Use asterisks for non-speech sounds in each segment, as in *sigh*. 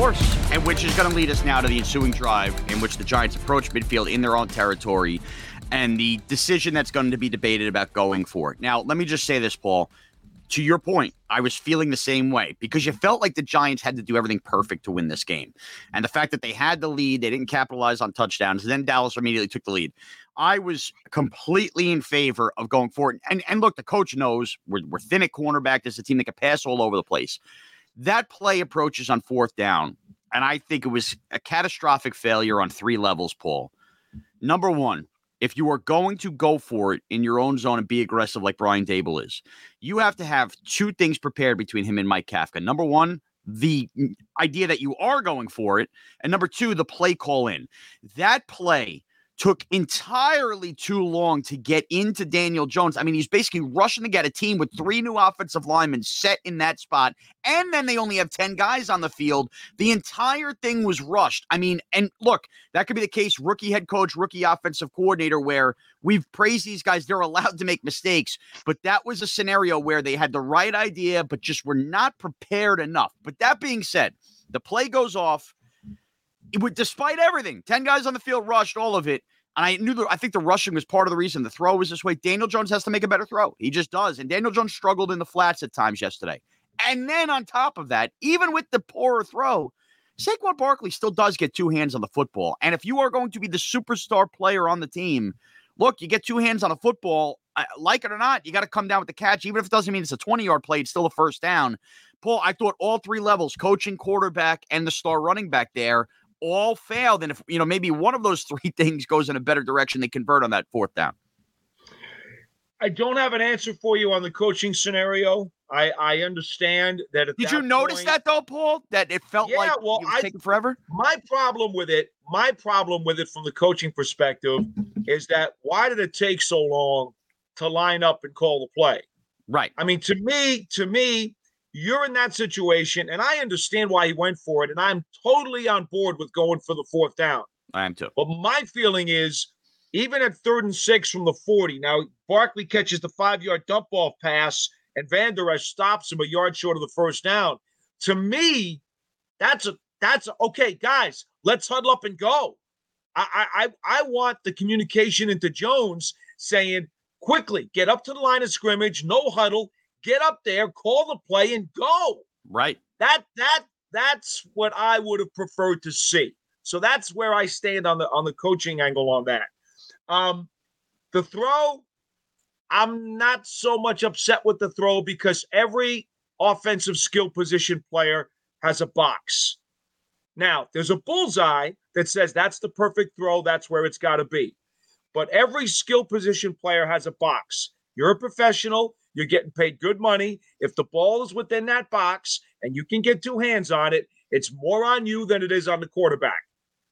Course, and which is going to lead us now to the ensuing drive in which the Giants approach midfield in their own territory and the decision that's going to be debated about going for it. Now, let me just say this, Paul. To your point, I was feeling the same way because you felt like the Giants had to do everything perfect to win this game. And the fact that they had the lead, they didn't capitalize on touchdowns, then Dallas immediately took the lead. I was completely in favor of going for it. And, and look, the coach knows we're, we're thin at cornerback. There's a team that can pass all over the place. That play approaches on fourth down, and I think it was a catastrophic failure on three levels, Paul. Number one, if you are going to go for it in your own zone and be aggressive like Brian Daboll is, you have to have two things prepared between him and Mike Kafka. Number one, the idea that you are going for it, and number two, the play call in. That play took entirely too long to get into Daniel Jones. I mean, he's basically rushing to get a team with three new offensive linemen set in that spot, and then they only have 10 guys on the field. The entire thing was rushed. I mean, and look, that could be the case rookie head coach, rookie offensive coordinator, where we've praised these guys. They're allowed to make mistakes, but that was a scenario where they had the right idea, but just were not prepared enough. But that being said, the play goes off. It would, despite everything, 10 guys on the field rushed all of it. And I knew that I think the rushing was part of the reason the throw was this way. Daniel Jones has to make a better throw. He just does. And Daniel Jones struggled in the flats at times yesterday. And then on top of that, even with the poorer throw, Saquon Barkley still does get two hands on the football. And if you are going to be the superstar player on the team, look, you get two hands on a football, like it or not, you got to come down with the catch. Even if it doesn't mean it's a 20 yard play, it's still a first down. Paul, I thought all three levels, coaching, quarterback, and the star running back there, all failed. And if, you know, maybe one of those *laughs* three things goes in a better direction, they convert on that fourth down. I don't have an answer for you on the coaching scenario. I, I understand that. Did that you notice point, that though, Paul? That it felt Yeah, like well, I- taking forever? My problem with it, my problem with it from the coaching perspective is that why did it take so long to line up and call the play? Right. I mean, to me, to me, you're in that situation, and I understand why he went for it, and I'm totally on board with going for the fourth down. I am too. But my feeling is, even at third and six from the 40, now Barkley catches the five yard dump off pass, and Van Der Esch stops him a yard short of the first down. To me, that's a that's a, okay, guys. Let's huddle up and go. I I I I want the communication into Jones saying quickly get up to the line of scrimmage, no huddle, get up there, call the play, and go. Right. That that that's what I would have preferred to see. So that's where I stand on the on the coaching angle on that. Um, the throw, I'm not so much upset with the throw because every offensive skill position player has a box. Now, there's a bullseye that says that's the perfect throw, that's where it's got to be. But every skill position player has a box. You're a professional, you're getting paid good money. If the ball is within that box and you can get two hands on it, it's more on you than it is on the quarterback.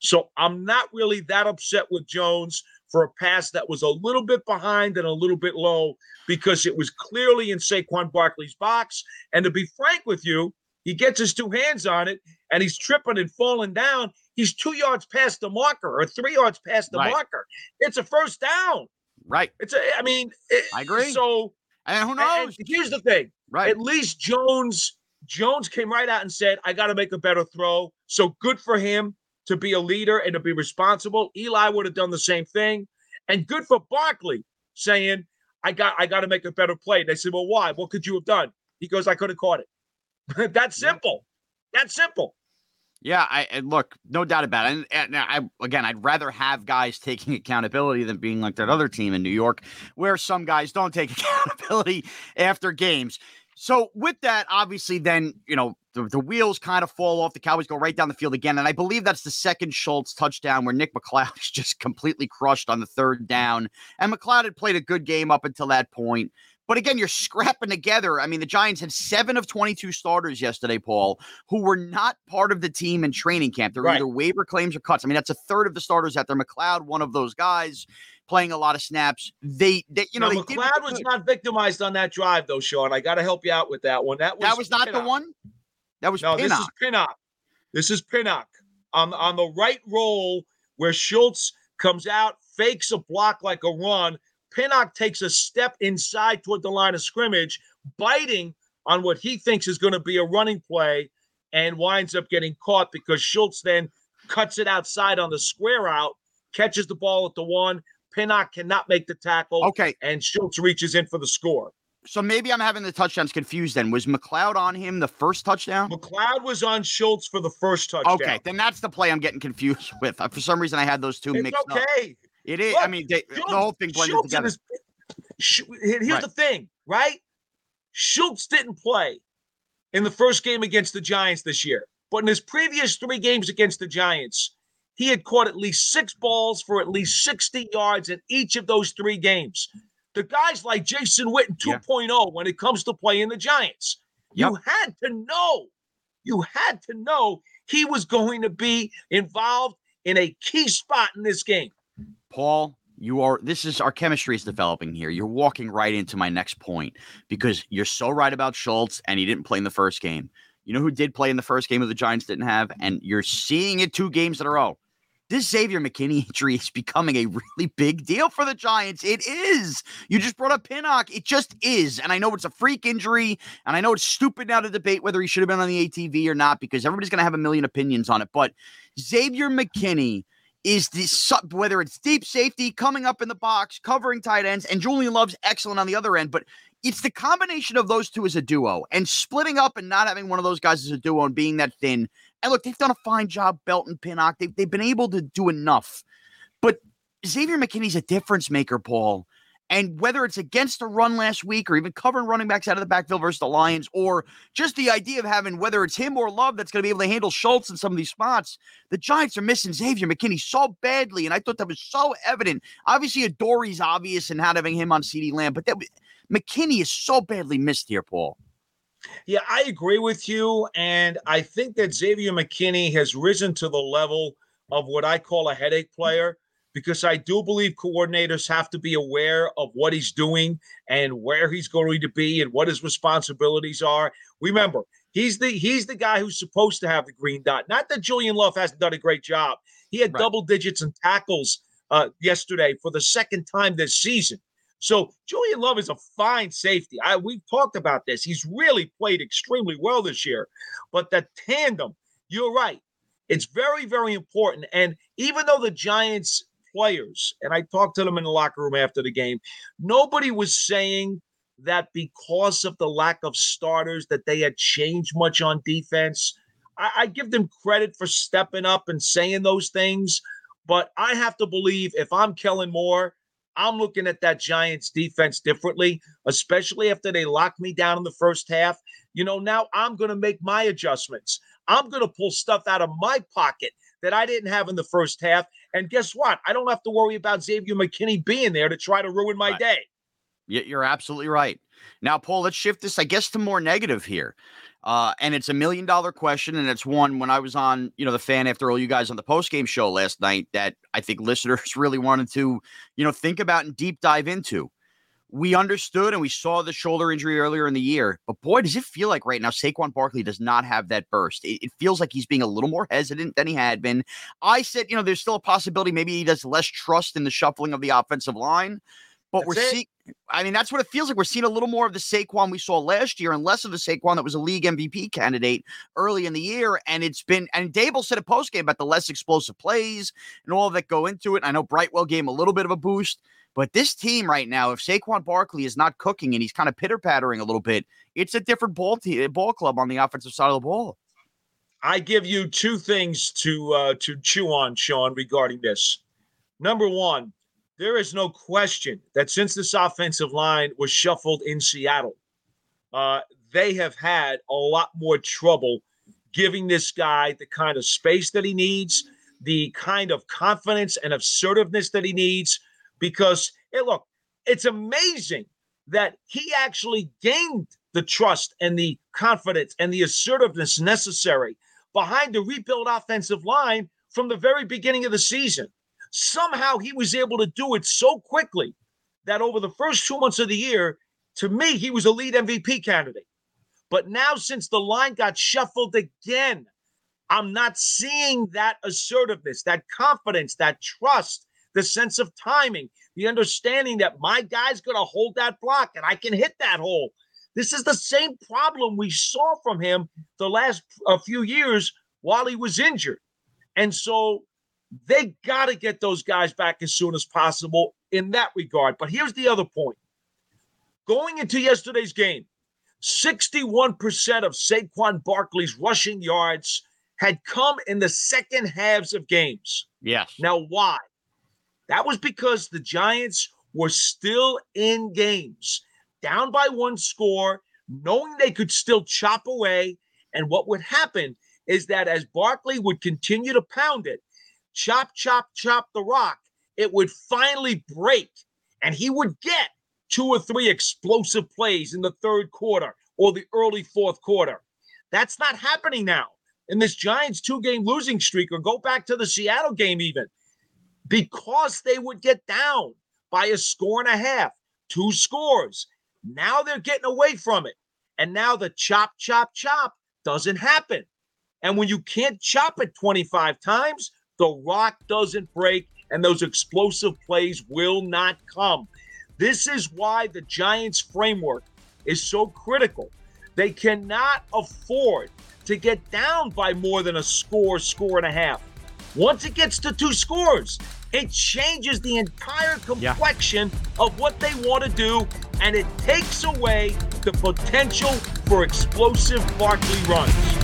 So I'm not really that upset with Jones for a pass that was a little bit behind and a little bit low because it was clearly in Saquon Barkley's box. And to be frank with you, he gets his two hands on it and he's tripping and falling down. He's two yards past the marker or three yards past the Right. marker. It's a first down. Right. It's a, I mean, it- I agree. So And who and- and knows? here's the thing. Right. At least Jones Jones came right out and said, "I got to make a better throw." So good for him to to be a leader and to be responsible. Eli would have done the same thing. And good for Barkley saying, I got I got to make a better play. They said, Well, why? What could you have done? He goes, I could have caught it. *laughs* That's simple. That's simple. Yeah, I and look, no doubt about it. And, and I again, I'd rather have guys taking *laughs* accountability than being like that other team in New York, where some guys don't take *laughs* accountability after games. So with that, obviously, then you know the, the wheels kind of fall off. The Cowboys go right down the field again, and I believe that's the second Schultz touchdown where Nick McCloud *laughs* is just completely crushed on the third down. And McCloud had played a good game up until that point. But again, you're scrapping together. I mean, the Giants had seven of 22 starters yesterday, Paul, who were not part of the team in training camp. They're right. either waiver claims or cuts. I mean, that's a third of the starters out there. McCloud, one of those guys playing a lot of snaps. They, they you know, now, they McCloud was not victimized on that drive, though, Shaun. I got to help you out with that one. That was that was not Pinnock. the one. That was no. Pinnock. This is Pinnock. This is Pinnock on on the right roll where Schultz comes out, fakes a block like a run, Pinnock takes a step inside toward the line of scrimmage, biting on what he thinks is going to be a running play and winds up getting caught because Schultz then cuts it outside on the square out, catches the ball at the one. Pinnock cannot make the tackle. Okay. And Schultz reaches in for the score. So maybe I'm having the touchdowns confused then. Was McCloud on him the first touchdown? McCloud was on Schultz for the first touchdown. Okay, then that's the play I'm getting confused *laughs* with. For some reason, I had those two it's mixed okay. up. It is. Look, I mean, they, Schultz, the whole thing blended Schultz together. His, here's right. the thing, right? Schultz didn't play in the first game against the Giants this year, but in his previous three games against the Giants, he had caught at least six balls for at least 60 yards in each of those three games. The guys like Jason Witten 2.0 yeah. Oh when it comes to playing the Giants, yep. you had to know, you had to know he was going to be involved in a key spot in this game. Paul, you are this is our chemistry is developing here. You're walking right into my next point because you're so right about Schultz and he didn't play in the first game. You know who did play in the first game of the Giants didn't have, and you're seeing it two games in a row. This Xavier McKinney *laughs* injury is becoming a really big deal for the Giants. It is. You just brought up Pinnock. It just is. And I know it's a freak injury, and I know it's stupid now to debate whether he should have been on the ATV or not because everybody's going to have a million opinions on it. But Xavier McKinney is the whether it's deep safety coming up in the box, covering tight ends, and Julian Love's excellent on the other end. But it's the combination of those two as a duo and splitting up and not having one of those guys as a duo and being that thin. And look, they've done a fine job, Belton, Pinnock. They've, they've been able to do enough. But Xavier McKinney's a difference maker, Paul. And whether it's against the run last week or even covering running backs out of the backfield versus the Lions, or just the idea of having whether it's him or Love that's going to be able to handle Schultz in some of these spots, the Giants are missing Xavier McKinney so badly. And I thought that was so evident. Obviously, Adoree's obvious and not having him on CeeDee Lamb, but that McKinney is so badly missed here, Paul. Yeah, I agree with you. And I think that Xavier McKinney has risen to the level of what I call a headache player because I do believe coordinators have to be aware of what he's doing and where he's going to be and what his responsibilities are. Remember, he's the he's the guy who's supposed to have the green dot. Not that Julian Love hasn't done a great job. He had right. double digits and tackles uh, yesterday for the second time this season. So Julian Love is a fine safety. I we've talked about this. He's really played extremely well this year. But the tandem, you're right. It's very, very important. And even though the Giants players, and I talked to them in the locker room after the game, nobody was saying that because of the lack of starters that they had changed much on defense. I, I give them credit for stepping up and saying those things, but I have to believe if I'm Kellen Moore, I'm looking at that Giants defense differently, especially after they locked me down in the first half. You know, now I'm going to make my adjustments. I'm going to pull stuff out of my pocket that I didn't have in the first half. And guess what? I don't have to worry about Xavier McKinney being there to try to ruin my right. day. You're absolutely right. Now, Paul, let's shift this, I guess, to more negative here. Uh, and it's a million dollar question, and it's one when I was on, you know, the fan after all you guys on the post game show last night that I think listeners *laughs* really wanted to, you know, think about and deep dive into we understood and we saw the shoulder injury earlier in the year, but boy, does it feel like right now Saquon Barkley does not have that burst. It, it, feels like he's being a little more hesitant than he had been. I said, you know, there's still a possibility maybe he does less trust in the shuffling of the offensive line. But we're seeing, I mean, that's what it feels like. We're seeing a little more of the Saquon we saw last year and less of the Saquon that was a league MVP candidate early in the year. And it's been, and Daboll said a post game about the less explosive plays and all that go into it. I know Brightwell gave him a little bit of a boost, but this team right now, if Saquon Barkley is not cooking and he's kind of pitter pattering a little bit, it's a different ball team, ball club on the offensive side of the ball. I give you two things to uh, to chew on, Shaun, regarding this. Number one, there is no question that since this offensive line was shuffled in Seattle, uh, they have had a lot more trouble giving this guy the kind of space that he needs, the kind of confidence and assertiveness that he needs. Because, hey, look, it's amazing that he actually gained the trust and the confidence and the assertiveness necessary behind the rebuild offensive line from the very beginning of the season. Somehow he was able to do it so quickly that over the first two months of the year, to me, he was a lead MVP candidate. But now, since the line got shuffled again, I'm not seeing that assertiveness, that confidence, that trust, the sense of timing, the understanding that my guy's going to hold that block and I can hit that hole. This is the same problem we saw from him the last a few years while he was injured. And so they got to get those guys back as soon as possible in that regard. But here's the other point going into yesterday's game, 61% of Saquon Barkley's rushing yards had come in the second halves of games. Yes. Now, why? That was because the Giants were still in games down by one score, knowing they could still chop away. And what would happen is that as Barkley would continue to pound it, chop, chop, chop the rock, it would finally break. And he would get two or three explosive plays in the third quarter or the early fourth quarter. That's not happening now in this Giants two game losing streak, or go back to the Seattle game even, because they would get down by a score and a half, two scores. Now they're getting away from it. And now the chop, chop, chop doesn't happen. And when you can't chop it 25 times, the rock doesn't break and those explosive plays will not come. This is why the Giants' framework is so critical. They cannot afford to get down by more than a score, score and a half. Once it gets to two scores, it changes the entire complexion yeah. of what they want to do, and it takes away the potential for explosive Barkley runs.